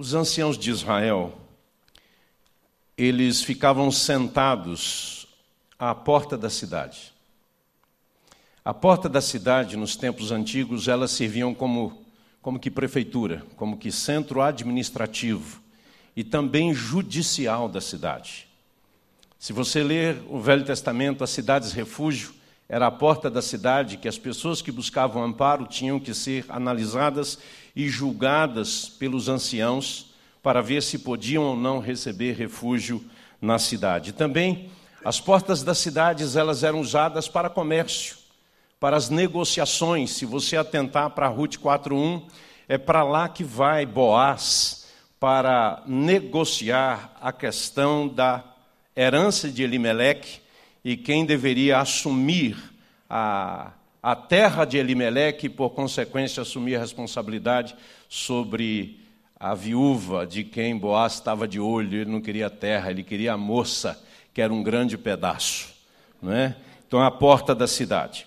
Os anciãos de Israel, eles ficavam sentados à porta da cidade. A porta da cidade, nos tempos antigos, elas serviam como, como que prefeitura, como que centro administrativo e também judicial da cidade. Se você ler o Velho Testamento, as cidades refúgio era a porta da cidade que as pessoas que buscavam amparo tinham que ser analisadas e julgadas pelos anciãos para ver se podiam ou não receber refúgio na cidade. Também as portas das cidades elas eram usadas para comércio para as negociações. Se você atentar para Ruth 4.1, é para lá que vai Boaz para negociar a questão da herança de Elimeleque e quem deveria assumir a, a terra de Elimeleque e, por consequência, assumir a responsabilidade sobre a viúva de quem Boaz estava de olho. Ele não queria a terra, ele queria a moça, que era um grande pedaço. Não é? Então, a porta da cidade.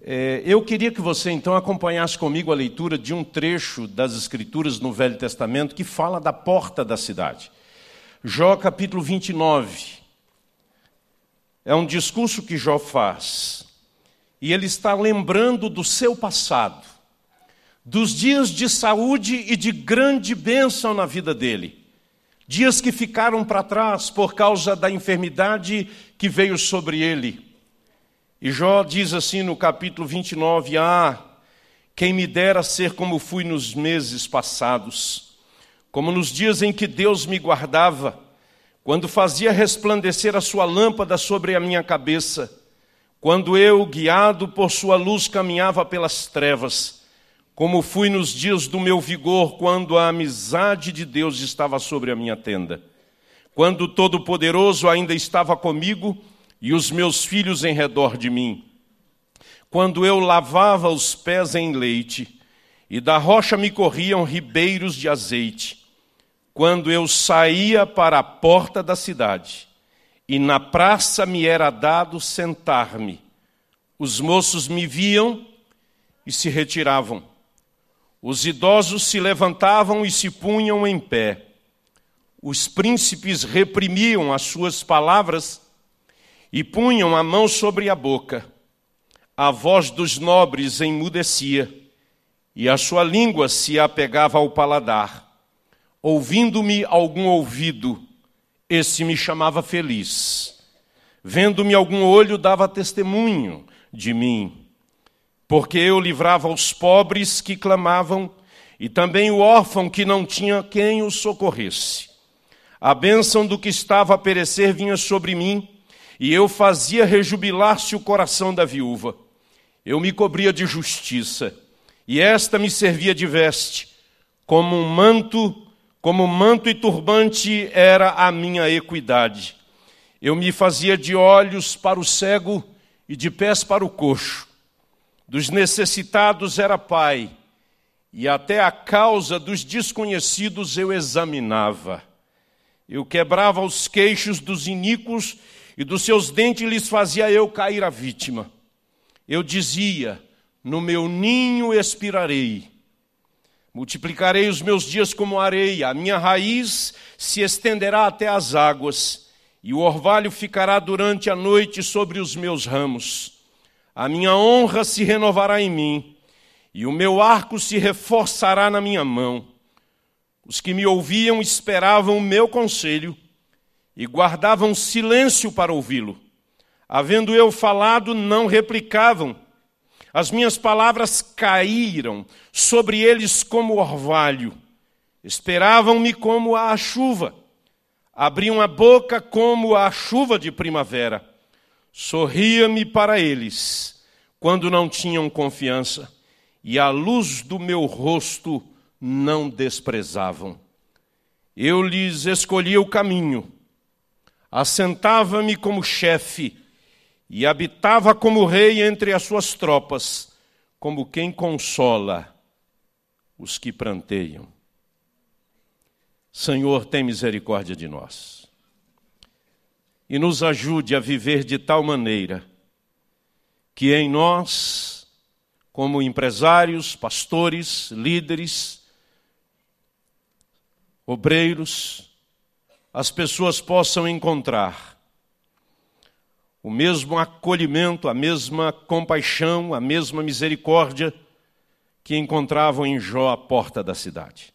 É, eu queria que você então acompanhasse comigo a leitura de um trecho das Escrituras no Velho Testamento que fala da porta da cidade. Jó capítulo 29. É um discurso que Jó faz. E ele está lembrando do seu passado, dos dias de saúde e de grande bênção na vida dele. Dias que ficaram para trás por causa da enfermidade que veio sobre ele e Jó diz assim no capítulo 29: Ah, quem me dera ser como fui nos meses passados, como nos dias em que Deus me guardava, quando fazia resplandecer a sua lâmpada sobre a minha cabeça, quando eu, guiado por sua luz, caminhava pelas trevas, como fui nos dias do meu vigor, quando a amizade de Deus estava sobre a minha tenda, quando o Todo-Poderoso ainda estava comigo e os meus filhos em redor de mim. Quando eu lavava os pés em leite, e da rocha me corriam ribeiros de azeite. Quando eu saía para a porta da cidade, e na praça me era dado sentar-me, os moços me viam e se retiravam. Os idosos se levantavam e se punham em pé. Os príncipes reprimiam as suas palavras e punham a mão sobre a boca. A voz dos nobres enmudecia, e a sua língua se apegava ao paladar. Ouvindo-me algum ouvido, esse me chamava feliz. Vendo-me algum olho, dava testemunho de mim. Porque eu livrava os pobres que clamavam, e também o órfão que não tinha quem o socorresse. A bênção do que estava a perecer vinha sobre mim, e eu fazia rejubilar-se o coração da viúva. Eu me cobria de justiça, e esta me servia de veste, como um manto, como manto e turbante era a minha equidade. Eu me fazia de olhos para o cego e de pés para o coxo. Dos necessitados era pai, e até a causa dos desconhecidos eu examinava. Eu quebrava os queixos dos iníquos e dos seus dentes lhes fazia eu cair a vítima. Eu dizia: No meu ninho expirarei, multiplicarei os meus dias como areia, a minha raiz se estenderá até as águas, e o orvalho ficará durante a noite sobre os meus ramos. A minha honra se renovará em mim, e o meu arco se reforçará na minha mão. Os que me ouviam esperavam o meu conselho e guardavam silêncio para ouvi-lo. Havendo eu falado, não replicavam. As minhas palavras caíram sobre eles como orvalho. Esperavam-me como a chuva. Abriam a boca como a chuva de primavera. Sorria-me para eles quando não tinham confiança, e a luz do meu rosto não desprezavam. Eu lhes escolhia o caminho assentava-me como chefe e habitava como rei entre as suas tropas, como quem consola os que pranteiam. Senhor, tem misericórdia de nós e nos ajude a viver de tal maneira que em nós, como empresários, pastores, líderes, obreiros, as pessoas possam encontrar o mesmo acolhimento, a mesma compaixão, a mesma misericórdia que encontravam em Jó à porta da cidade.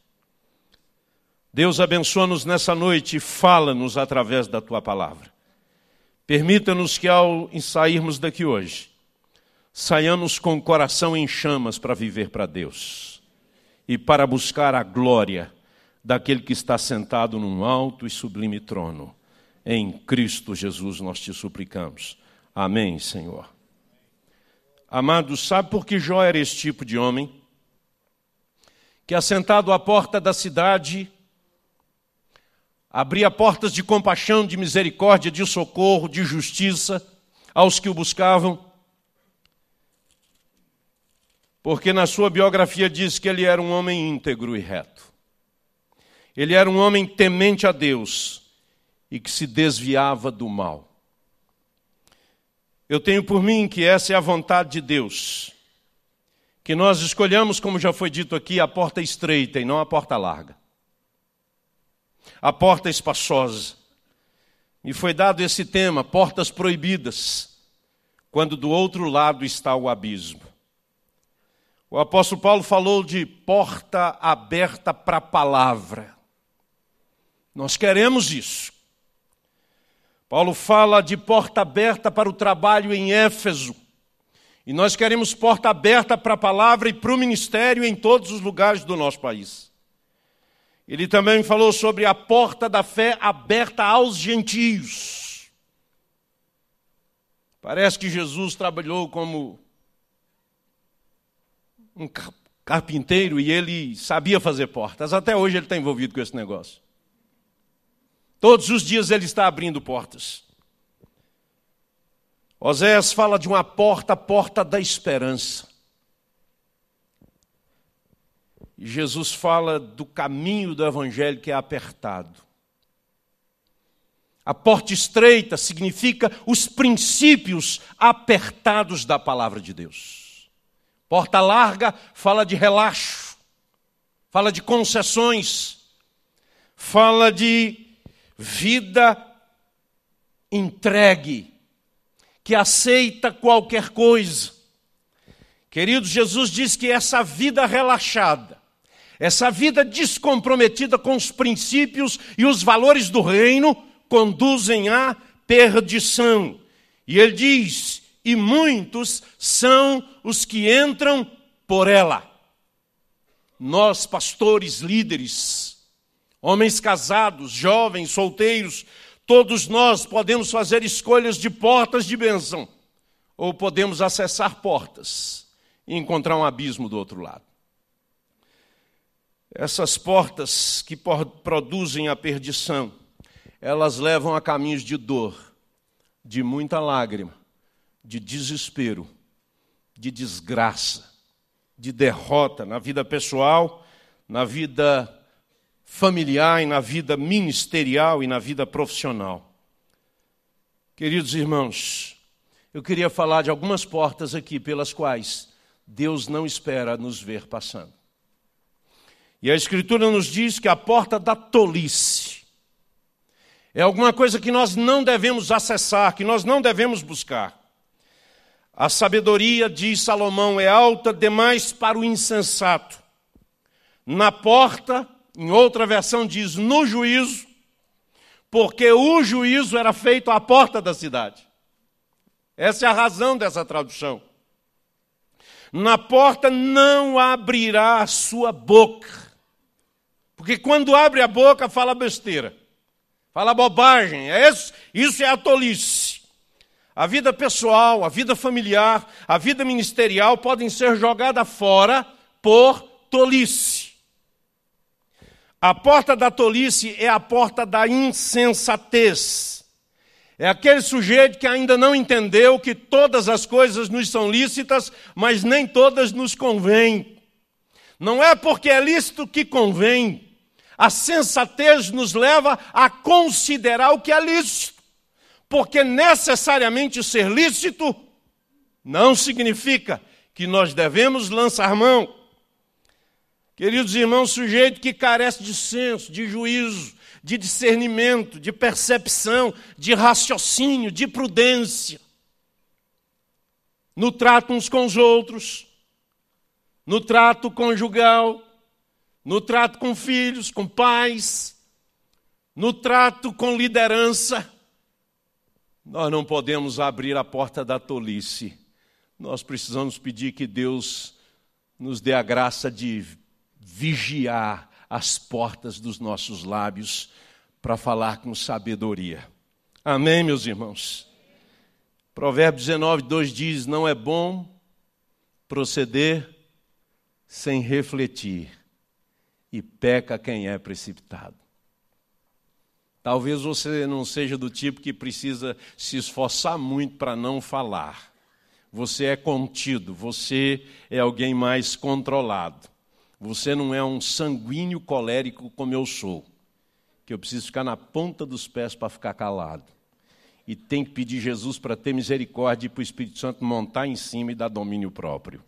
Deus abençoa-nos nessa noite e fala-nos através da tua palavra. Permita-nos que ao sairmos daqui hoje, saiamos com o coração em chamas para viver para Deus e para buscar a glória daquele que está sentado num alto e sublime trono. Em Cristo Jesus nós te suplicamos. Amém, Senhor. Amados, sabe por que Jó era esse tipo de homem? Que assentado à porta da cidade, abria portas de compaixão, de misericórdia, de socorro, de justiça aos que o buscavam porque na sua biografia diz que ele era um homem íntegro e reto. Ele era um homem temente a Deus e que se desviava do mal. Eu tenho por mim que essa é a vontade de Deus. Que nós escolhamos, como já foi dito aqui, a porta estreita e não a porta larga. A porta espaçosa. Me foi dado esse tema, portas proibidas, quando do outro lado está o abismo. O apóstolo Paulo falou de porta aberta para a palavra. Nós queremos isso. Paulo fala de porta aberta para o trabalho em Éfeso. E nós queremos porta aberta para a palavra e para o ministério em todos os lugares do nosso país. Ele também falou sobre a porta da fé aberta aos gentios. Parece que Jesus trabalhou como um carpinteiro e ele sabia fazer portas. Até hoje ele está envolvido com esse negócio. Todos os dias ele está abrindo portas. Oséias fala de uma porta, porta da esperança. E Jesus fala do caminho do evangelho que é apertado. A porta estreita significa os princípios apertados da palavra de Deus. Porta larga fala de relaxo, fala de concessões, fala de vida entregue, que aceita qualquer coisa. Querido, Jesus diz que essa vida relaxada, essa vida descomprometida com os princípios e os valores do reino, conduzem à perdição. E ele diz: e muitos são os que entram por ela. Nós, pastores, líderes, homens casados, jovens, solteiros, todos nós podemos fazer escolhas de portas de bênção, ou podemos acessar portas e encontrar um abismo do outro lado. Essas portas que produzem a perdição, elas levam a caminhos de dor, de muita lágrima, de desespero, de desgraça, de derrota na vida pessoal, na vida familiar e na vida ministerial e na vida profissional. Queridos irmãos, eu queria falar de algumas portas aqui pelas quais Deus não espera nos ver passando. E a Escritura nos diz que a porta da tolice é alguma coisa que nós não devemos acessar, que nós não devemos buscar. A sabedoria, diz Salomão, é alta demais para o insensato. Na porta, em outra versão diz no juízo, porque o juízo era feito à porta da cidade. Essa é a razão dessa tradução. Na porta não abrirá a sua boca, porque quando abre a boca fala besteira, fala bobagem. É isso, isso é a tolice. A vida pessoal, a vida familiar, a vida ministerial podem ser jogadas fora por tolice. A porta da tolice é a porta da insensatez. É aquele sujeito que ainda não entendeu que todas as coisas nos são lícitas, mas nem todas nos convêm. Não é porque é lícito que convém. A sensatez nos leva a considerar o que é lícito porque necessariamente ser lícito não significa que nós devemos lançar mão. Queridos irmãos, sujeito que carece de senso, de juízo, de discernimento, de percepção, de raciocínio, de prudência, no trato uns com os outros, no trato conjugal, no trato com filhos, com pais, no trato com liderança. Nós não podemos abrir a porta da tolice. Nós precisamos pedir que Deus nos dê a graça de vigiar as portas dos nossos lábios para falar com sabedoria. Amém, meus irmãos? Provérbios 19, 2 diz: Não é bom proceder sem refletir, e peca quem é precipitado. Talvez você não seja do tipo que precisa se esforçar muito para não falar. Você é contido, você é alguém mais controlado. Você não é um sanguíneo colérico como eu sou, que eu preciso ficar na ponta dos pés para ficar calado. E tem que pedir Jesus para ter misericórdia e para o Espírito Santo montar em cima e dar domínio próprio.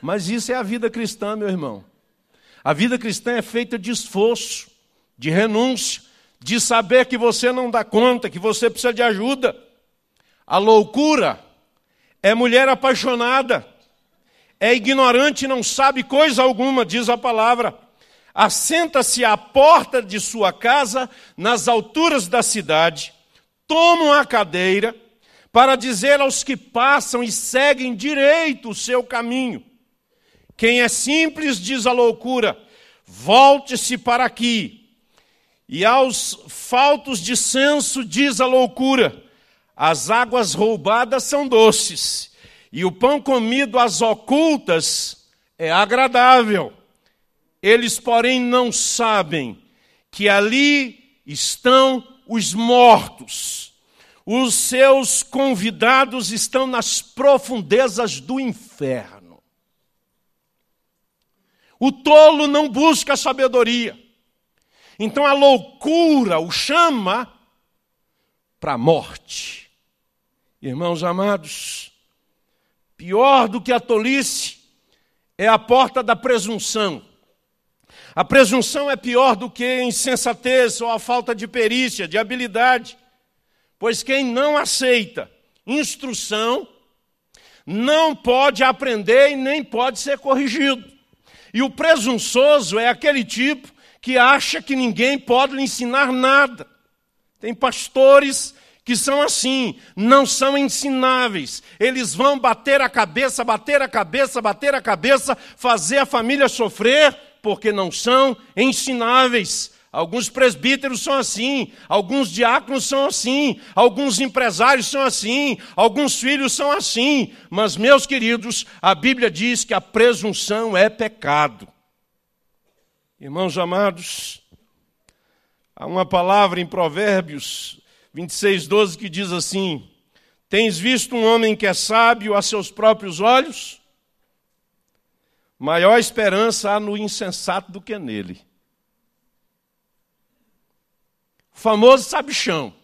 Mas isso é a vida cristã, meu irmão. A vida cristã é feita de esforço, de renúncia, de saber que você não dá conta, que você precisa de ajuda. A loucura é mulher apaixonada é ignorante e não sabe coisa alguma, diz a palavra. Assenta-se à porta de sua casa, nas alturas da cidade, toma uma cadeira, para dizer aos que passam e seguem direito o seu caminho. Quem é simples diz a loucura: volte-se para aqui. E aos faltos de senso diz a loucura: as águas roubadas são doces e o pão comido às ocultas é agradável. Eles, porém, não sabem que ali estão os mortos. Os seus convidados estão nas profundezas do inferno. O tolo não busca sabedoria. Então a loucura o chama para a morte. Irmãos amados, Pior do que a tolice é a porta da presunção. A presunção é pior do que a insensatez ou a falta de perícia, de habilidade, pois quem não aceita instrução não pode aprender e nem pode ser corrigido. E o presunçoso é aquele tipo que acha que ninguém pode lhe ensinar nada. Tem pastores que são assim, não são ensináveis. Eles vão bater a cabeça, bater a cabeça, bater a cabeça, fazer a família sofrer, porque não são ensináveis. Alguns presbíteros são assim, alguns diáconos são assim, alguns empresários são assim, alguns filhos são assim. Mas, meus queridos, a Bíblia diz que a presunção é pecado. Irmãos amados, há uma palavra em Provérbios 26, 12, que diz assim: Tens visto um homem que é sábio a seus próprios olhos? Maior esperança há no insensato do que nele. O famoso sabichão.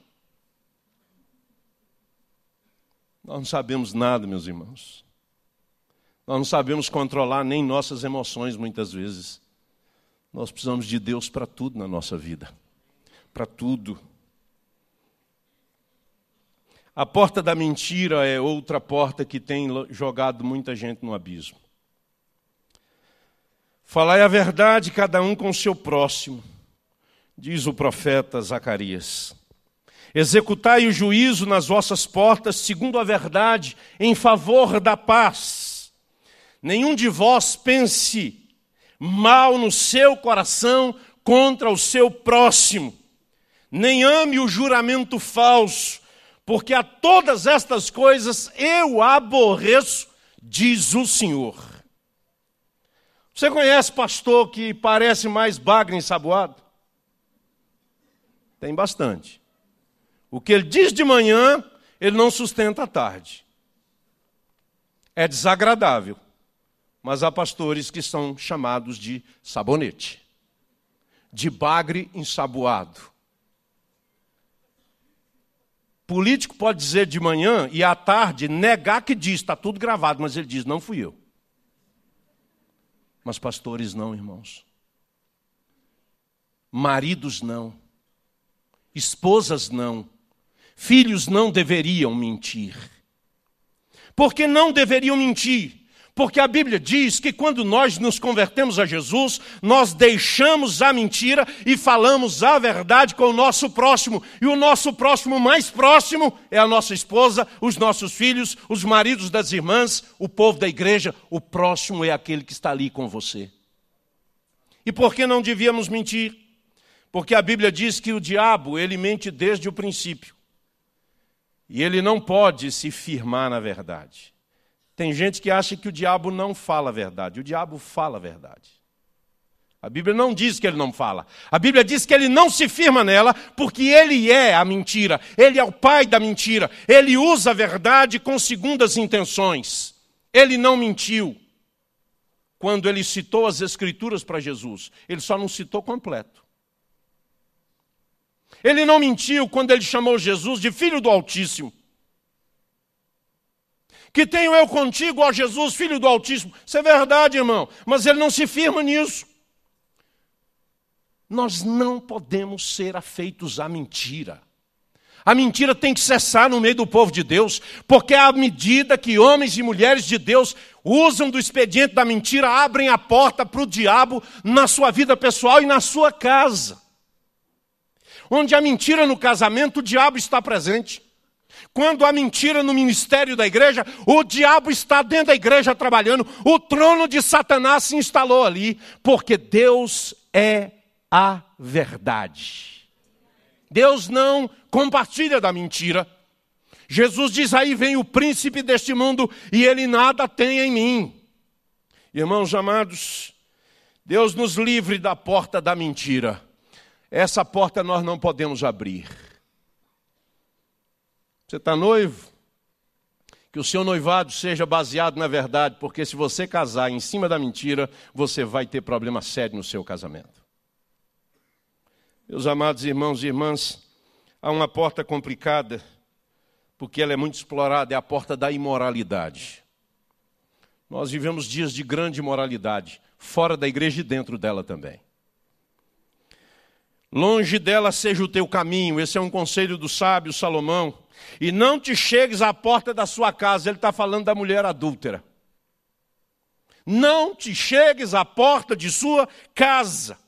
Nós não sabemos nada, meus irmãos. Nós não sabemos controlar nem nossas emoções muitas vezes. Nós precisamos de Deus para tudo na nossa vida. Para tudo. A porta da mentira é outra porta que tem jogado muita gente no abismo. Falai a verdade, cada um com o seu próximo, diz o profeta Zacarias. Executai o juízo nas vossas portas, segundo a verdade, em favor da paz. Nenhum de vós pense mal no seu coração contra o seu próximo, nem ame o juramento falso porque a todas estas coisas eu aborreço, diz o Senhor. Você conhece pastor que parece mais bagre ensaboado? Tem bastante. O que ele diz de manhã, ele não sustenta à tarde. É desagradável. Mas há pastores que são chamados de sabonete, de bagre ensaboado. Político pode dizer de manhã e à tarde negar que diz, está tudo gravado, mas ele diz, não fui eu. Mas pastores não, irmãos. Maridos não. Esposas não. Filhos não deveriam mentir. Porque não deveriam mentir? Porque a Bíblia diz que quando nós nos convertemos a Jesus, nós deixamos a mentira e falamos a verdade com o nosso próximo. E o nosso próximo mais próximo é a nossa esposa, os nossos filhos, os maridos das irmãs, o povo da igreja. O próximo é aquele que está ali com você. E por que não devíamos mentir? Porque a Bíblia diz que o diabo, ele mente desde o princípio. E ele não pode se firmar na verdade. Tem gente que acha que o diabo não fala a verdade. O diabo fala a verdade. A Bíblia não diz que ele não fala. A Bíblia diz que ele não se firma nela, porque ele é a mentira. Ele é o pai da mentira. Ele usa a verdade com segundas intenções. Ele não mentiu quando ele citou as Escrituras para Jesus. Ele só não citou completo. Ele não mentiu quando ele chamou Jesus de filho do Altíssimo. Que tenho eu contigo, ó Jesus, filho do Altíssimo. Isso é verdade, irmão, mas ele não se firma nisso. Nós não podemos ser afeitos à mentira. A mentira tem que cessar no meio do povo de Deus, porque à medida que homens e mulheres de Deus usam do expediente da mentira, abrem a porta para o diabo na sua vida pessoal e na sua casa. Onde a mentira no casamento, o diabo está presente. Quando há mentira no ministério da igreja, o diabo está dentro da igreja trabalhando, o trono de Satanás se instalou ali, porque Deus é a verdade. Deus não compartilha da mentira. Jesus diz: Aí vem o príncipe deste mundo e ele nada tem em mim. Irmãos amados, Deus nos livre da porta da mentira. Essa porta nós não podemos abrir. Você está noivo? Que o seu noivado seja baseado na verdade, porque se você casar em cima da mentira, você vai ter problema sério no seu casamento. Meus amados irmãos e irmãs, há uma porta complicada, porque ela é muito explorada, é a porta da imoralidade. Nós vivemos dias de grande imoralidade, fora da igreja e dentro dela também. Longe dela seja o teu caminho, esse é um conselho do sábio Salomão. E não te chegues à porta da sua casa, ele está falando da mulher adúltera. Não te chegues à porta de sua casa.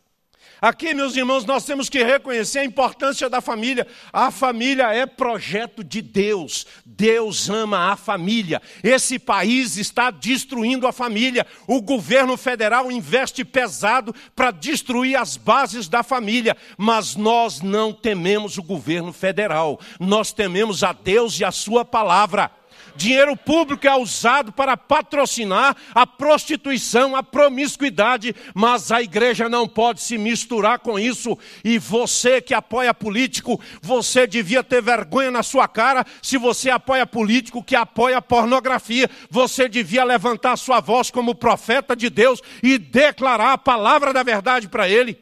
Aqui, meus irmãos, nós temos que reconhecer a importância da família. A família é projeto de Deus. Deus ama a família. Esse país está destruindo a família. O governo federal investe pesado para destruir as bases da família. Mas nós não tememos o governo federal. Nós tememos a Deus e a Sua palavra. Dinheiro público é usado para patrocinar a prostituição, a promiscuidade, mas a igreja não pode se misturar com isso. E você que apoia político, você devia ter vergonha na sua cara se você apoia político que apoia pornografia. Você devia levantar sua voz como profeta de Deus e declarar a palavra da verdade para ele.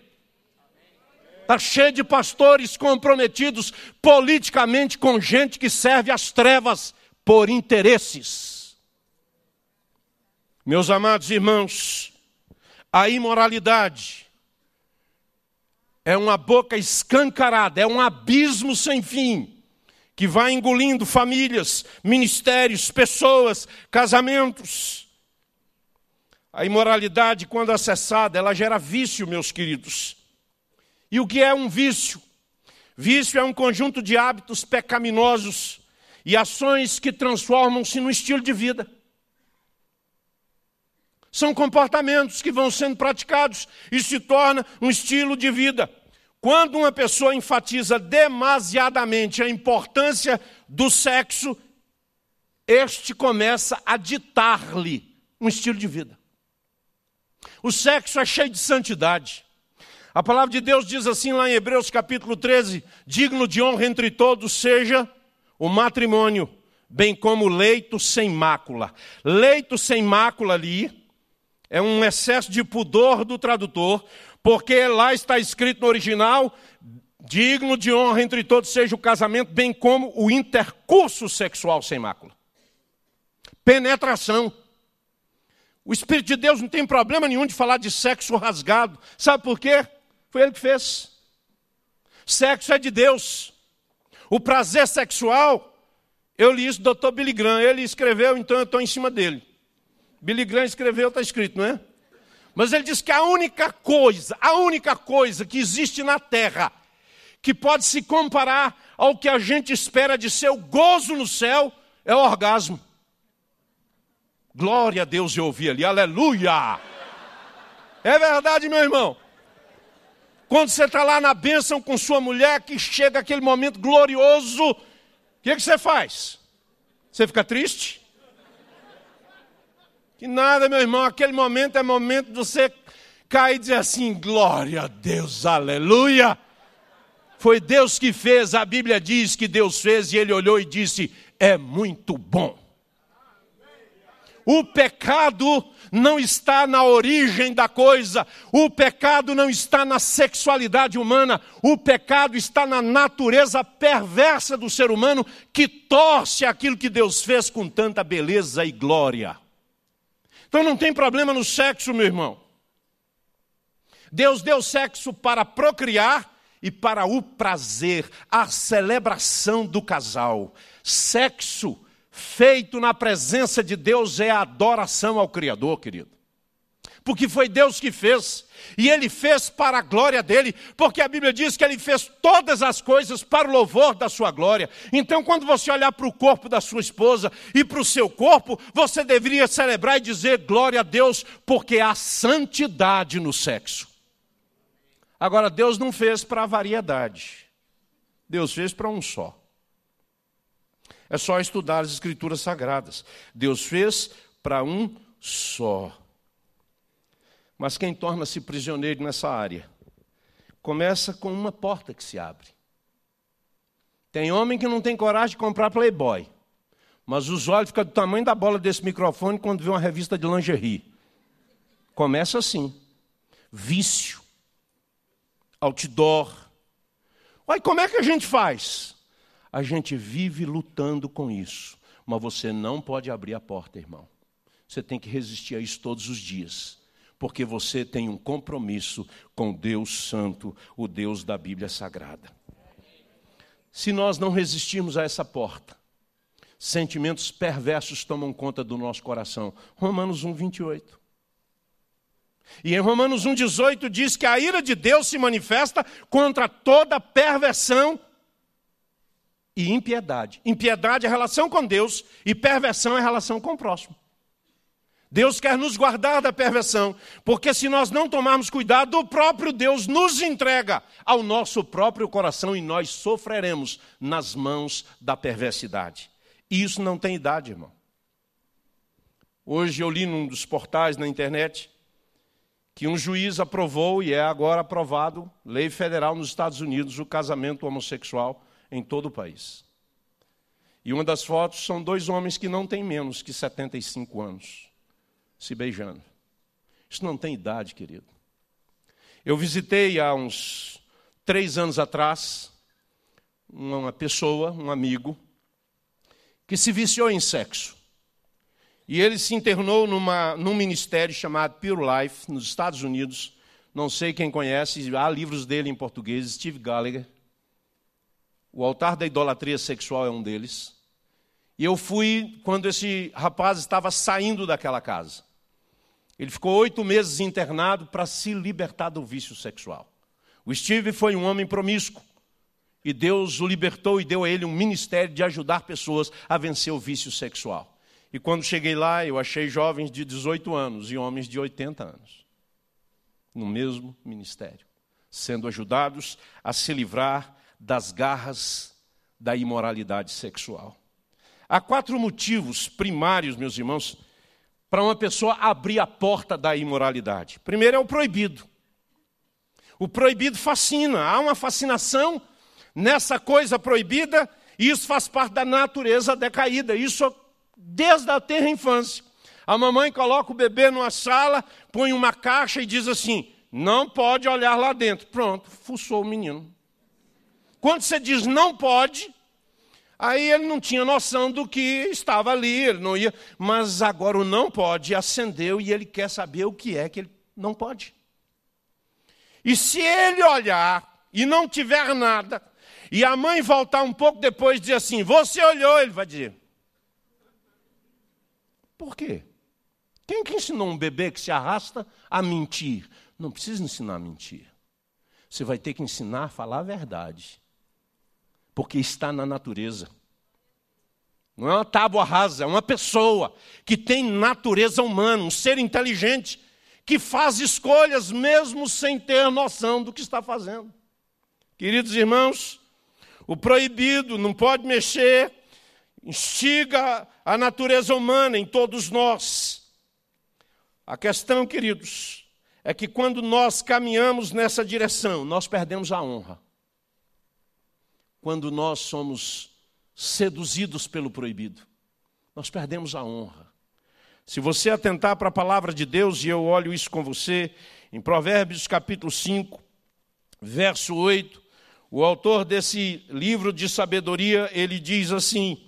Está cheio de pastores comprometidos politicamente com gente que serve às trevas por interesses. Meus amados irmãos, a imoralidade é uma boca escancarada, é um abismo sem fim, que vai engolindo famílias, ministérios, pessoas, casamentos. A imoralidade, quando acessada, ela gera vício, meus queridos. E o que é um vício? Vício é um conjunto de hábitos pecaminosos e ações que transformam-se no estilo de vida. São comportamentos que vão sendo praticados e se torna um estilo de vida. Quando uma pessoa enfatiza demasiadamente a importância do sexo, este começa a ditar-lhe um estilo de vida. O sexo é cheio de santidade. A palavra de Deus diz assim lá em Hebreus capítulo 13: digno de honra entre todos seja o matrimônio, bem como leito sem mácula. Leito sem mácula ali é um excesso de pudor do tradutor, porque lá está escrito no original: digno de honra entre todos seja o casamento, bem como o intercurso sexual sem mácula. Penetração. O Espírito de Deus não tem problema nenhum de falar de sexo rasgado. Sabe por quê? Foi ele que fez. Sexo é de Deus. O prazer sexual, eu li isso do Dr. Billy Graham. Ele escreveu, então eu estou em cima dele. Billy Graham escreveu, está escrito, não é? Mas ele diz que a única coisa, a única coisa que existe na terra que pode se comparar ao que a gente espera de seu gozo no céu é o orgasmo. Glória a Deus, eu ouvi ali, aleluia! É verdade, meu irmão. Quando você está lá na bênção com sua mulher, que chega aquele momento glorioso, o que, que você faz? Você fica triste? Que nada, meu irmão, aquele momento é momento de você cair e dizer assim: glória a Deus, aleluia. Foi Deus que fez, a Bíblia diz que Deus fez, e ele olhou e disse: é muito bom. O pecado não está na origem da coisa, o pecado não está na sexualidade humana, o pecado está na natureza perversa do ser humano que torce aquilo que Deus fez com tanta beleza e glória. Então não tem problema no sexo, meu irmão. Deus deu sexo para procriar e para o prazer, a celebração do casal. Sexo feito na presença de Deus é a adoração ao Criador, querido. Porque foi Deus que fez, e Ele fez para a glória dele, porque a Bíblia diz que Ele fez todas as coisas para o louvor da sua glória. Então, quando você olhar para o corpo da sua esposa e para o seu corpo, você deveria celebrar e dizer glória a Deus, porque há santidade no sexo. Agora, Deus não fez para variedade, Deus fez para um só. É só estudar as Escrituras Sagradas. Deus fez para um só. Mas quem torna-se prisioneiro nessa área? Começa com uma porta que se abre. Tem homem que não tem coragem de comprar Playboy, mas os olhos ficam do tamanho da bola desse microfone quando vê uma revista de lingerie. Começa assim: vício, outdoor. Olha, como é que a gente faz? A gente vive lutando com isso, mas você não pode abrir a porta, irmão. Você tem que resistir a isso todos os dias, porque você tem um compromisso com Deus Santo, o Deus da Bíblia Sagrada. Se nós não resistirmos a essa porta, sentimentos perversos tomam conta do nosso coração. Romanos 1, 28. E em Romanos 1,18 diz que a ira de Deus se manifesta contra toda perversão e impiedade. Impiedade é relação com Deus e perversão é relação com o próximo. Deus quer nos guardar da perversão, porque se nós não tomarmos cuidado, o próprio Deus nos entrega ao nosso próprio coração e nós sofreremos nas mãos da perversidade. E isso não tem idade, irmão. Hoje eu li num dos portais na internet que um juiz aprovou e é agora aprovado, lei federal nos Estados Unidos, o casamento homossexual em todo o país. E uma das fotos são dois homens que não têm menos que 75 anos se beijando. Isso não tem idade, querido. Eu visitei há uns três anos atrás uma pessoa, um amigo, que se viciou em sexo. E ele se internou numa, num ministério chamado Pure Life, nos Estados Unidos. Não sei quem conhece, há livros dele em português, Steve Gallagher. O altar da idolatria sexual é um deles. E eu fui quando esse rapaz estava saindo daquela casa. Ele ficou oito meses internado para se libertar do vício sexual. O Steve foi um homem promíscuo. E Deus o libertou e deu a ele um ministério de ajudar pessoas a vencer o vício sexual. E quando cheguei lá, eu achei jovens de 18 anos e homens de 80 anos no mesmo ministério, sendo ajudados a se livrar das garras da imoralidade sexual. Há quatro motivos primários, meus irmãos, para uma pessoa abrir a porta da imoralidade. Primeiro é o proibido. O proibido fascina, há uma fascinação nessa coisa proibida, e isso faz parte da natureza decaída, isso desde a terra infância. A mamãe coloca o bebê numa sala, põe uma caixa e diz assim: não pode olhar lá dentro. Pronto, fuçou o menino. Quando você diz não pode, Aí ele não tinha noção do que estava ali, ele não ia. Mas agora o não pode acendeu e ele quer saber o que é que ele não pode. E se ele olhar e não tiver nada, e a mãe voltar um pouco depois e dizer assim: Você olhou, ele vai dizer: Por quê? Quem que ensinou um bebê que se arrasta a mentir? Não precisa ensinar a mentir. Você vai ter que ensinar a falar a verdade porque está na natureza. Não é uma tábua rasa, é uma pessoa que tem natureza humana, um ser inteligente, que faz escolhas mesmo sem ter noção do que está fazendo. Queridos irmãos, o proibido não pode mexer, instiga a natureza humana em todos nós. A questão, queridos, é que quando nós caminhamos nessa direção, nós perdemos a honra quando nós somos seduzidos pelo proibido. Nós perdemos a honra. Se você atentar para a palavra de Deus, e eu olho isso com você, em Provérbios capítulo 5, verso 8, o autor desse livro de sabedoria, ele diz assim: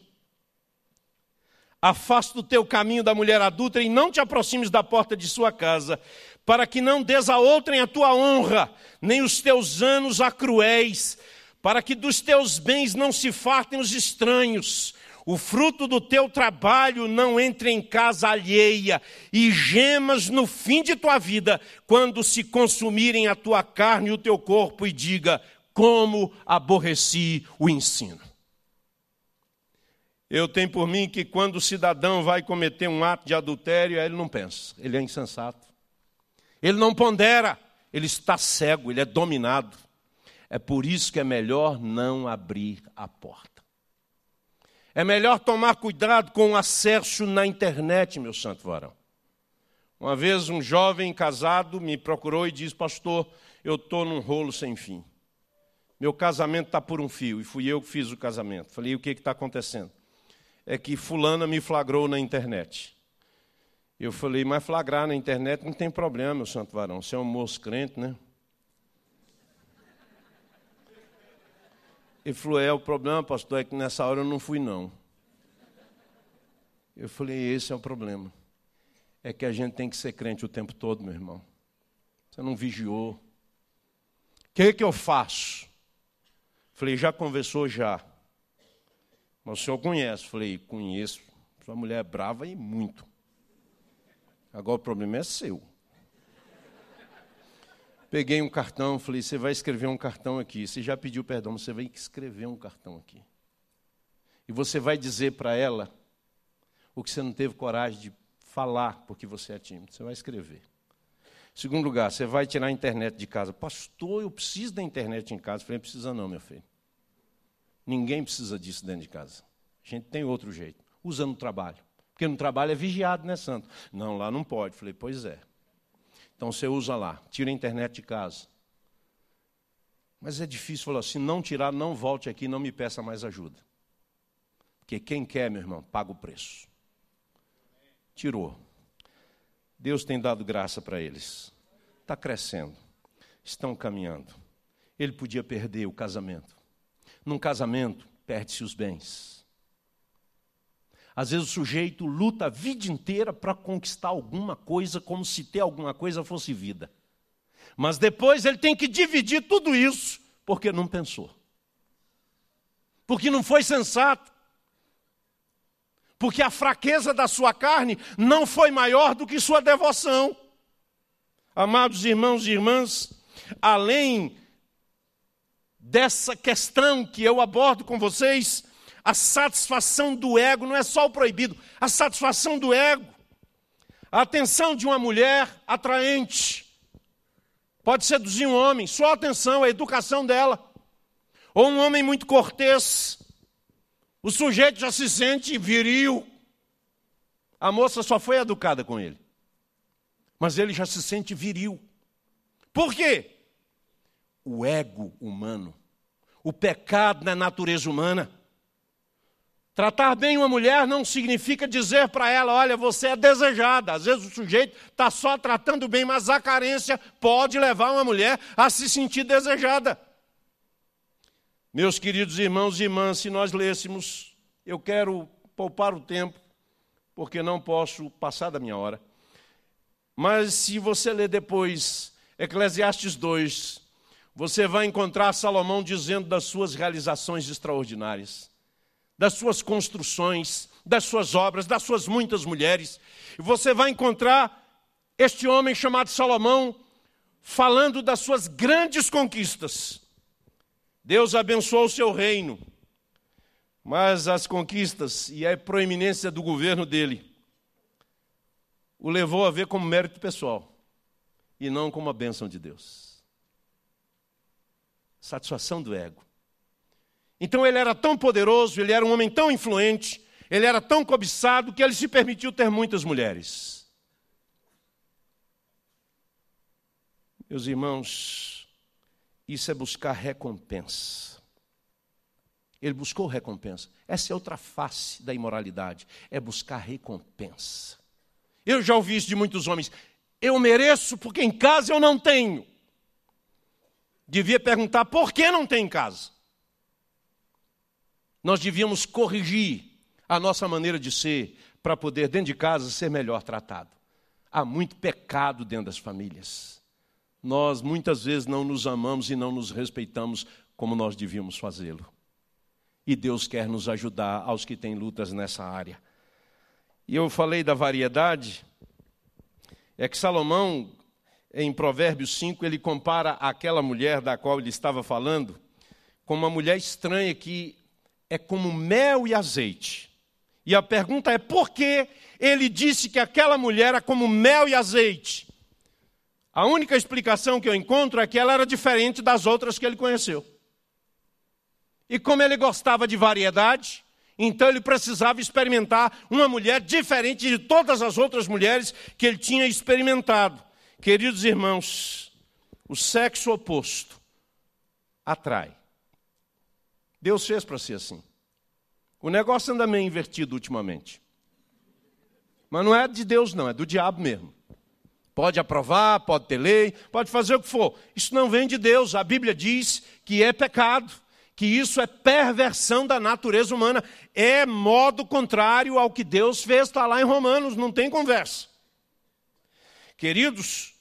Afasta o teu caminho da mulher adulta e não te aproximes da porta de sua casa, para que não des a outrem a tua honra, nem os teus anos a cruéis, para que dos teus bens não se fartem os estranhos, o fruto do teu trabalho não entre em casa alheia, e gemas no fim de tua vida, quando se consumirem a tua carne e o teu corpo, e diga: como aborreci o ensino. Eu tenho por mim que quando o cidadão vai cometer um ato de adultério, ele não pensa, ele é insensato. Ele não pondera, ele está cego, ele é dominado. É por isso que é melhor não abrir a porta. É melhor tomar cuidado com o acesso na internet, meu santo varão. Uma vez um jovem casado me procurou e disse: Pastor, eu estou num rolo sem fim. Meu casamento está por um fio. E fui eu que fiz o casamento. Falei: O que está acontecendo? É que Fulana me flagrou na internet. Eu falei: Mas flagrar na internet não tem problema, meu santo varão. Você é um moço crente, né? Ele falou: É, o problema, pastor, é que nessa hora eu não fui, não. Eu falei: Esse é o problema. É que a gente tem que ser crente o tempo todo, meu irmão. Você não vigiou. O que, que eu faço? Falei: Já conversou? Já. Mas o senhor conhece? Falei: Conheço. Sua mulher é brava e muito. Agora o problema é seu. Peguei um cartão, falei: você vai escrever um cartão aqui. Você já pediu perdão, você vai escrever um cartão aqui. E você vai dizer para ela o que você não teve coragem de falar porque você é tímido. Você vai escrever. Segundo lugar, você vai tirar a internet de casa. Pastor, eu preciso da internet em casa. Eu falei: precisa não, meu filho. Ninguém precisa disso dentro de casa. A gente tem outro jeito. Usa no trabalho. Porque no trabalho é vigiado, né, santo? Não, lá não pode. Falei: pois é. Então você usa lá, tira a internet de casa. Mas é difícil falar, se não tirar, não volte aqui, não me peça mais ajuda. Porque quem quer, meu irmão, paga o preço. Tirou. Deus tem dado graça para eles. Está crescendo. Estão caminhando. Ele podia perder o casamento. Num casamento, perde-se os bens. Às vezes o sujeito luta a vida inteira para conquistar alguma coisa, como se ter alguma coisa fosse vida. Mas depois ele tem que dividir tudo isso, porque não pensou. Porque não foi sensato. Porque a fraqueza da sua carne não foi maior do que sua devoção. Amados irmãos e irmãs, além dessa questão que eu abordo com vocês, a satisfação do ego não é só o proibido, a satisfação do ego. A atenção de uma mulher atraente pode seduzir um homem, só a atenção, a educação dela. Ou um homem muito cortês, o sujeito já se sente viril. A moça só foi educada com ele, mas ele já se sente viril. Por quê? O ego humano, o pecado na natureza humana. Tratar bem uma mulher não significa dizer para ela, olha, você é desejada. Às vezes o sujeito está só tratando bem, mas a carência pode levar uma mulher a se sentir desejada. Meus queridos irmãos e irmãs, se nós lêssemos, eu quero poupar o tempo, porque não posso passar da minha hora. Mas se você ler depois Eclesiastes 2, você vai encontrar Salomão dizendo das suas realizações extraordinárias, das suas construções, das suas obras, das suas muitas mulheres. E você vai encontrar este homem chamado Salomão falando das suas grandes conquistas. Deus abençoou o seu reino, mas as conquistas e a proeminência do governo dele o levou a ver como mérito pessoal e não como a bênção de Deus. Satisfação do ego. Então ele era tão poderoso, ele era um homem tão influente, ele era tão cobiçado que ele se permitiu ter muitas mulheres. Meus irmãos, isso é buscar recompensa. Ele buscou recompensa. Essa é outra face da imoralidade, é buscar recompensa. Eu já ouvi isso de muitos homens. Eu mereço porque em casa eu não tenho. Devia perguntar por que não tem em casa. Nós devíamos corrigir a nossa maneira de ser para poder, dentro de casa, ser melhor tratado. Há muito pecado dentro das famílias. Nós muitas vezes não nos amamos e não nos respeitamos como nós devíamos fazê-lo. E Deus quer nos ajudar aos que têm lutas nessa área. E eu falei da variedade, é que Salomão, em Provérbios 5, ele compara aquela mulher da qual ele estava falando com uma mulher estranha que é como mel e azeite. E a pergunta é por que ele disse que aquela mulher era como mel e azeite? A única explicação que eu encontro é que ela era diferente das outras que ele conheceu. E como ele gostava de variedade, então ele precisava experimentar uma mulher diferente de todas as outras mulheres que ele tinha experimentado. Queridos irmãos, o sexo oposto atrai. Deus fez para ser assim. O negócio anda meio invertido ultimamente. Mas não é de Deus, não, é do diabo mesmo. Pode aprovar, pode ter lei, pode fazer o que for. Isso não vem de Deus. A Bíblia diz que é pecado que isso é perversão da natureza humana, é modo contrário ao que Deus fez, está lá em Romanos, não tem conversa. Queridos,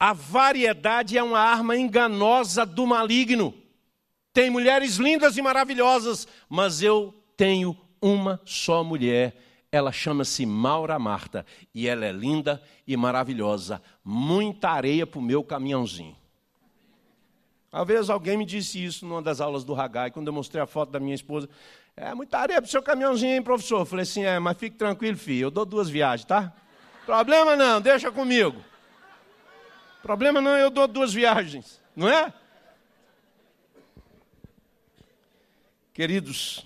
a variedade é uma arma enganosa do maligno. Tem mulheres lindas e maravilhosas, mas eu tenho uma só mulher. Ela chama-se Maura Marta e ela é linda e maravilhosa. Muita areia para o meu caminhãozinho. Uma vez alguém me disse isso numa das aulas do Hagai, quando eu mostrei a foto da minha esposa. É muita areia para o seu caminhãozinho, hein, professor? Eu falei assim, é, mas fique tranquilo, filho, eu dou duas viagens, tá? Problema não, deixa comigo. Problema não, eu dou duas viagens, não é? Queridos,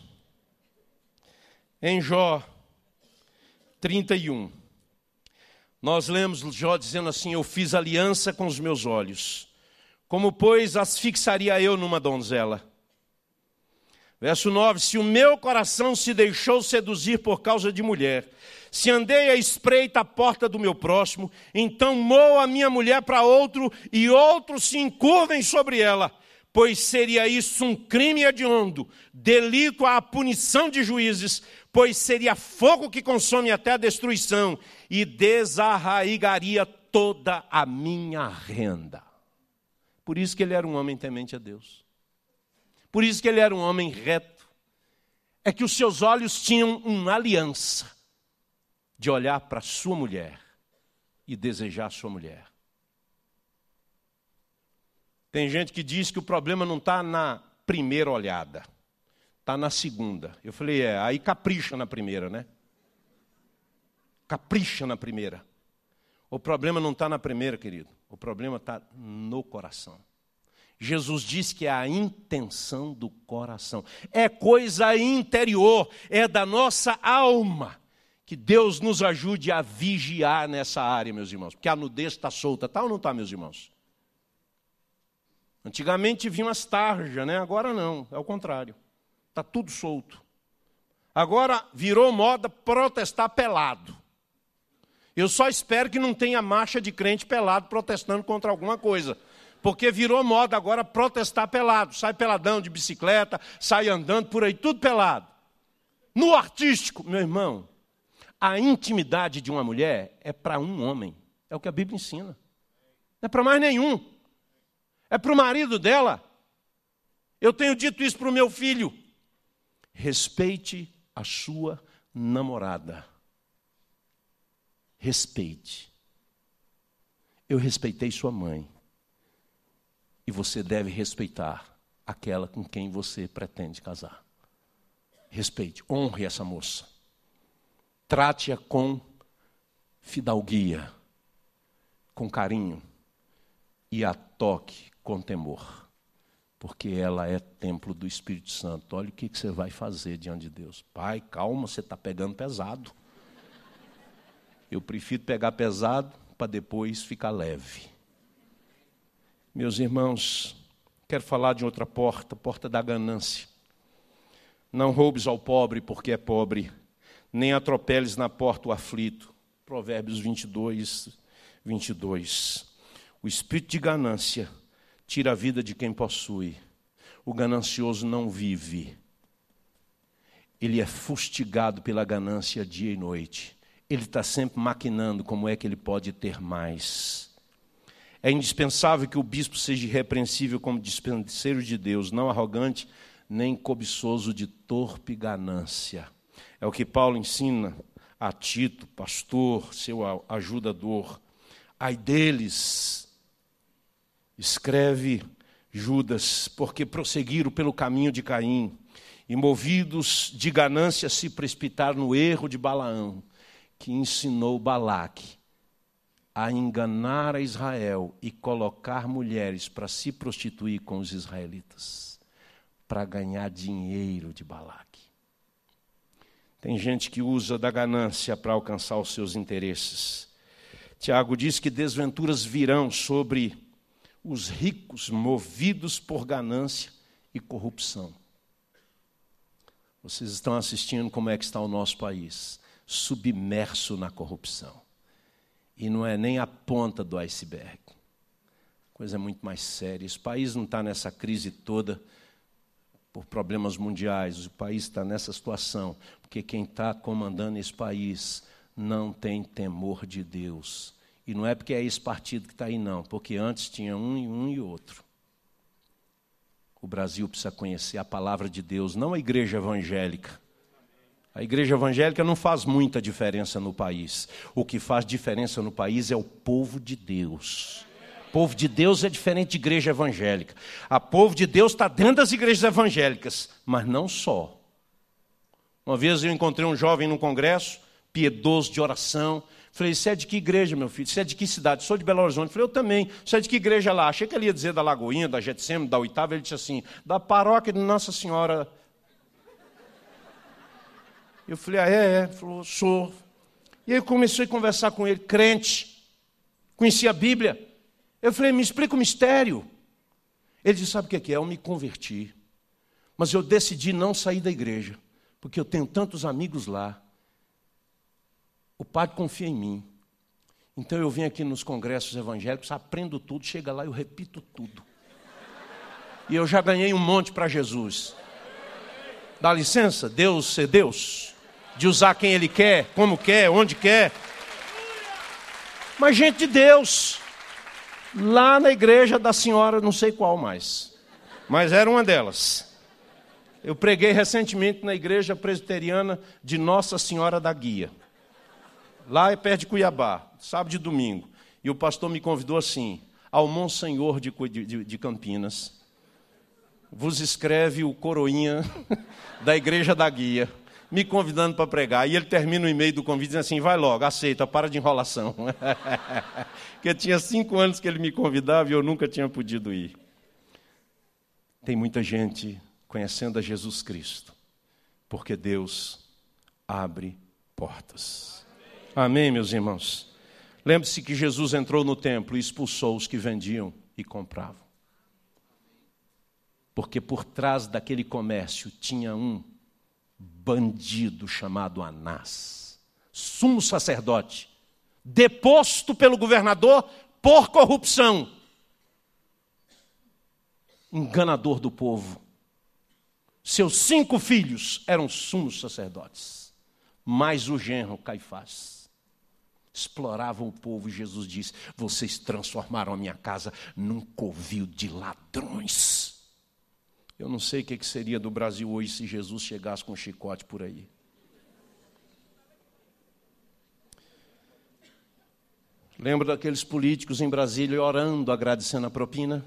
em Jó 31, nós lemos Jó dizendo assim: Eu fiz aliança com os meus olhos como, pois, as fixaria eu numa donzela? Verso 9: Se o meu coração se deixou seduzir por causa de mulher, se andei à espreita a porta do meu próximo, então moo a minha mulher para outro e outros se encurvem sobre ela, pois seria isso um crime hediondo, delito à punição de juízes, pois seria fogo que consome até a destruição e desarraigaria toda a minha renda. Por isso que ele era um homem temente a Deus. Por isso que ele era um homem reto. É que os seus olhos tinham uma aliança de olhar para sua mulher e desejar sua mulher. Tem gente que diz que o problema não está na primeira olhada, está na segunda. Eu falei, é, aí capricha na primeira, né? Capricha na primeira. O problema não está na primeira, querido. O problema está no coração. Jesus diz que é a intenção do coração. É coisa interior, é da nossa alma. Que Deus nos ajude a vigiar nessa área, meus irmãos. Porque a nudez está solta, tá ou não está, meus irmãos? Antigamente vinha umas tarjas, né? Agora não, é o contrário. Está tudo solto. Agora virou moda protestar pelado. Eu só espero que não tenha marcha de crente pelado protestando contra alguma coisa. Porque virou moda agora protestar pelado. Sai peladão de bicicleta, sai andando por aí, tudo pelado. No artístico, meu irmão, a intimidade de uma mulher é para um homem. É o que a Bíblia ensina. Não é para mais nenhum. É para o marido dela. Eu tenho dito isso para o meu filho. Respeite a sua namorada. Respeite. Eu respeitei sua mãe. E você deve respeitar aquela com quem você pretende casar. Respeite, honre essa moça. Trate-a com fidalguia, com carinho e a toque com temor, porque ela é templo do Espírito Santo. Olha o que você vai fazer diante de Deus. Pai, calma, você está pegando pesado. Eu prefiro pegar pesado para depois ficar leve. Meus irmãos, quero falar de outra porta, porta da ganância. Não roubes ao pobre porque é pobre, nem atropeles na porta o aflito. Provérbios 22, 22. O espírito de ganância tira a vida de quem possui. O ganancioso não vive. Ele é fustigado pela ganância dia e noite ele está sempre maquinando como é que ele pode ter mais. É indispensável que o bispo seja irrepreensível como dispenseiro de Deus, não arrogante, nem cobiçoso de torpe ganância. É o que Paulo ensina a Tito, pastor, seu ajudador. Ai deles, escreve Judas, porque prosseguiram pelo caminho de Caim, e movidos de ganância se precipitaram no erro de Balaão que ensinou Balaque a enganar a Israel e colocar mulheres para se prostituir com os israelitas, para ganhar dinheiro de Balaque. Tem gente que usa da ganância para alcançar os seus interesses. Tiago diz que desventuras virão sobre os ricos movidos por ganância e corrupção. Vocês estão assistindo como é que está o nosso país submerso na corrupção. E não é nem a ponta do iceberg. Coisa muito mais séria. Esse país não está nessa crise toda por problemas mundiais. O país está nessa situação porque quem está comandando esse país não tem temor de Deus. E não é porque é esse partido que está aí, não, porque antes tinha um e um e outro. O Brasil precisa conhecer a palavra de Deus, não a igreja evangélica. A igreja evangélica não faz muita diferença no país. O que faz diferença no país é o povo de Deus. O povo de Deus é diferente de igreja evangélica. A povo de Deus está dentro das igrejas evangélicas, mas não só. Uma vez eu encontrei um jovem num congresso, piedoso de oração. Falei, você é de que igreja, meu filho? Você é de que cidade? Sou de Belo Horizonte. Falei, eu também. Você é de que igreja lá? Achei que ele ia dizer da Lagoinha, da Getsêmen, da Oitava. Ele disse assim, da paróquia de Nossa Senhora eu falei, ah, é, é. Ele falou, sou. E aí eu comecei a conversar com ele, crente, conhecia a Bíblia. Eu falei, me explica o mistério. Ele disse, sabe o que é? Eu me converti. Mas eu decidi não sair da igreja, porque eu tenho tantos amigos lá. O padre confia em mim. Então eu venho aqui nos congressos evangélicos, aprendo tudo, chega lá e eu repito tudo. E eu já ganhei um monte para Jesus. Dá licença? Deus ser Deus de usar quem ele quer, como quer, onde quer. Mas gente de Deus, lá na igreja da senhora, não sei qual mais, mas era uma delas. Eu preguei recentemente na igreja presbiteriana de Nossa Senhora da Guia. Lá é perto de Cuiabá, sábado e domingo. E o pastor me convidou assim: ao Monsenhor de, de, de Campinas, vos escreve o coroinha da igreja da Guia me convidando para pregar. E ele termina o e-mail do convite dizendo assim: vai logo, aceita, para de enrolação. Porque tinha cinco anos que ele me convidava e eu nunca tinha podido ir. Tem muita gente conhecendo a Jesus Cristo, porque Deus abre portas. Amém, meus irmãos? Lembre-se que Jesus entrou no templo e expulsou os que vendiam e compravam. Porque por trás daquele comércio tinha um bandido chamado Anás, sumo sacerdote, deposto pelo governador por corrupção. enganador do povo. Seus cinco filhos eram sumos sacerdotes, mais o genro Caifás. Exploravam o povo Jesus disse: Vocês transformaram a minha casa num covil de ladrões. Eu não sei o que seria do Brasil hoje se Jesus chegasse com um chicote por aí. Lembra daqueles políticos em Brasília orando, agradecendo a propina?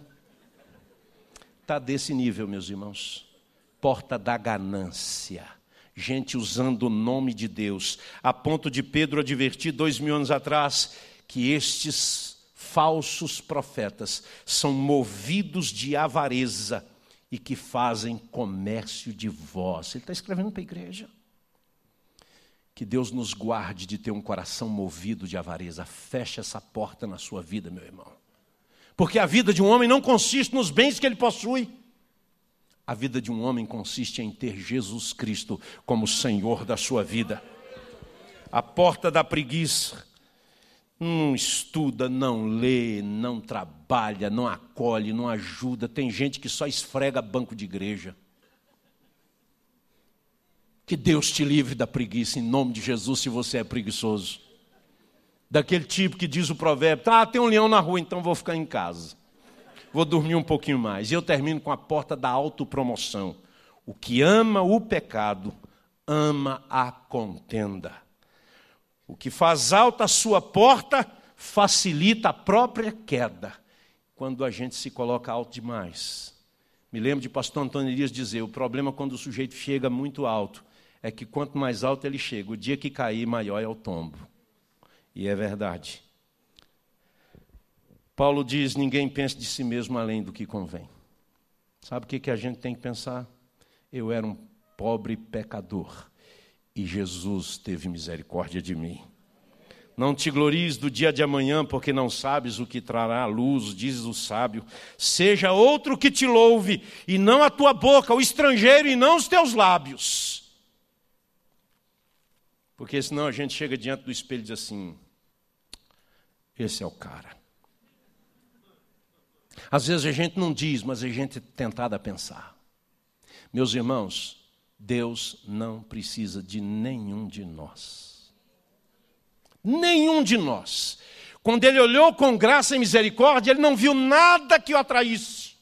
Está desse nível, meus irmãos. Porta da ganância. Gente usando o nome de Deus, a ponto de Pedro advertir dois mil anos atrás que estes falsos profetas são movidos de avareza e que fazem comércio de vós. Ele está escrevendo para a igreja. Que Deus nos guarde de ter um coração movido de avareza. Feche essa porta na sua vida, meu irmão. Porque a vida de um homem não consiste nos bens que ele possui. A vida de um homem consiste em ter Jesus Cristo como Senhor da sua vida. A porta da preguiça. Não estuda, não lê, não trabalha, não acolhe, não ajuda. Tem gente que só esfrega banco de igreja. Que Deus te livre da preguiça, em nome de Jesus, se você é preguiçoso. Daquele tipo que diz o provérbio: ah, tem um leão na rua, então vou ficar em casa. Vou dormir um pouquinho mais. E eu termino com a porta da autopromoção. O que ama o pecado, ama a contenda. O que faz alta a sua porta, facilita a própria queda. Quando a gente se coloca alto demais. Me lembro de pastor Antônio Elias dizer: o problema quando o sujeito chega muito alto é que quanto mais alto ele chega, o dia que cair, maior é o tombo. E é verdade. Paulo diz: ninguém pense de si mesmo além do que convém. Sabe o que, que a gente tem que pensar? Eu era um pobre pecador e Jesus teve misericórdia de mim. Não te glories do dia de amanhã, porque não sabes o que trará a luz, diz o sábio. Seja outro que te louve, e não a tua boca, o estrangeiro, e não os teus lábios. Porque senão a gente chega diante do espelho e diz assim: esse é o cara. Às vezes a gente não diz, mas a gente é tentado a pensar. Meus irmãos, Deus não precisa de nenhum de nós. Nenhum de nós. Quando ele olhou com graça e misericórdia, ele não viu nada que o atraísse.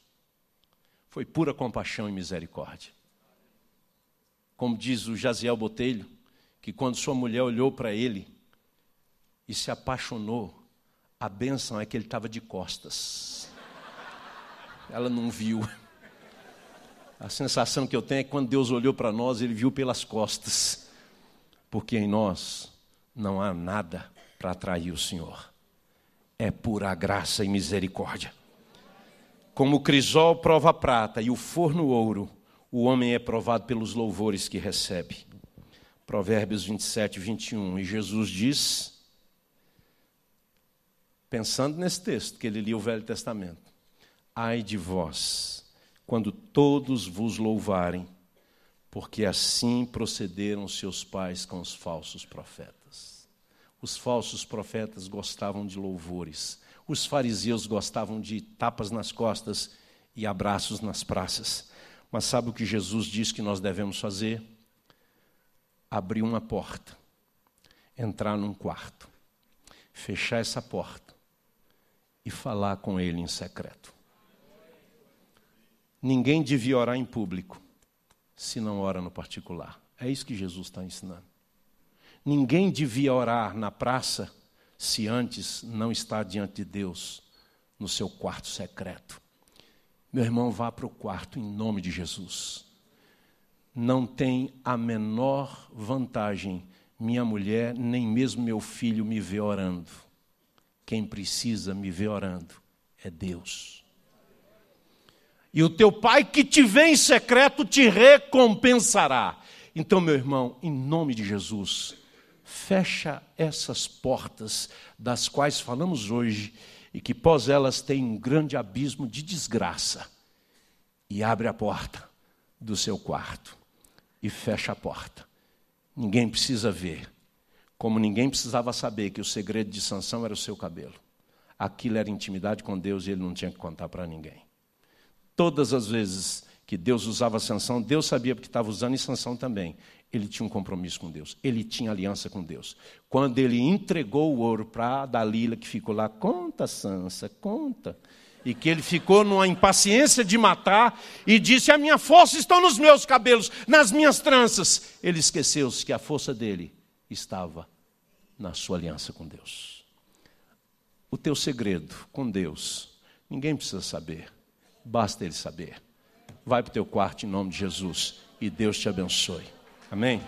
Foi pura compaixão e misericórdia. Como diz o Jaziel Botelho, que quando sua mulher olhou para ele e se apaixonou, a bênção é que ele estava de costas. Ela não viu. A sensação que eu tenho é que quando Deus olhou para nós, ele viu pelas costas. Porque em nós não há nada para atrair o Senhor. É pura graça e misericórdia. Como o crisol prova a prata e o forno ouro, o homem é provado pelos louvores que recebe. Provérbios 27, 21. E Jesus diz, pensando nesse texto, que ele lia o Velho Testamento: Ai de vós, quando todos vos louvarem, porque assim procederam seus pais com os falsos profetas. Os falsos profetas gostavam de louvores, os fariseus gostavam de tapas nas costas e abraços nas praças. Mas sabe o que Jesus diz que nós devemos fazer? abrir uma porta, entrar num quarto, fechar essa porta e falar com ele em secreto. Ninguém devia orar em público se não ora no particular. É isso que Jesus está ensinando. Ninguém devia orar na praça se antes não está diante de Deus no seu quarto secreto. Meu irmão, vá para o quarto em nome de Jesus não tem a menor vantagem minha mulher, nem mesmo meu filho me vê orando. Quem precisa me ver orando é Deus. E o teu pai que te vê em secreto te recompensará. Então, meu irmão, em nome de Jesus, fecha essas portas das quais falamos hoje e que pós elas tem um grande abismo de desgraça e abre a porta do seu quarto e fecha a porta. Ninguém precisa ver, como ninguém precisava saber que o segredo de Sansão era o seu cabelo. Aquilo era intimidade com Deus e ele não tinha que contar para ninguém. Todas as vezes que Deus usava Sansão, Deus sabia que estava usando e Sansão também. Ele tinha um compromisso com Deus, ele tinha aliança com Deus. Quando ele entregou o ouro para Dalila, que ficou lá, conta, Sansa, conta. E que ele ficou numa impaciência de matar e disse: A minha força está nos meus cabelos, nas minhas tranças. Ele esqueceu-se que a força dele estava na sua aliança com Deus. O teu segredo com Deus, ninguém precisa saber, basta ele saber. Vai para o teu quarto em nome de Jesus e Deus te abençoe. Amém?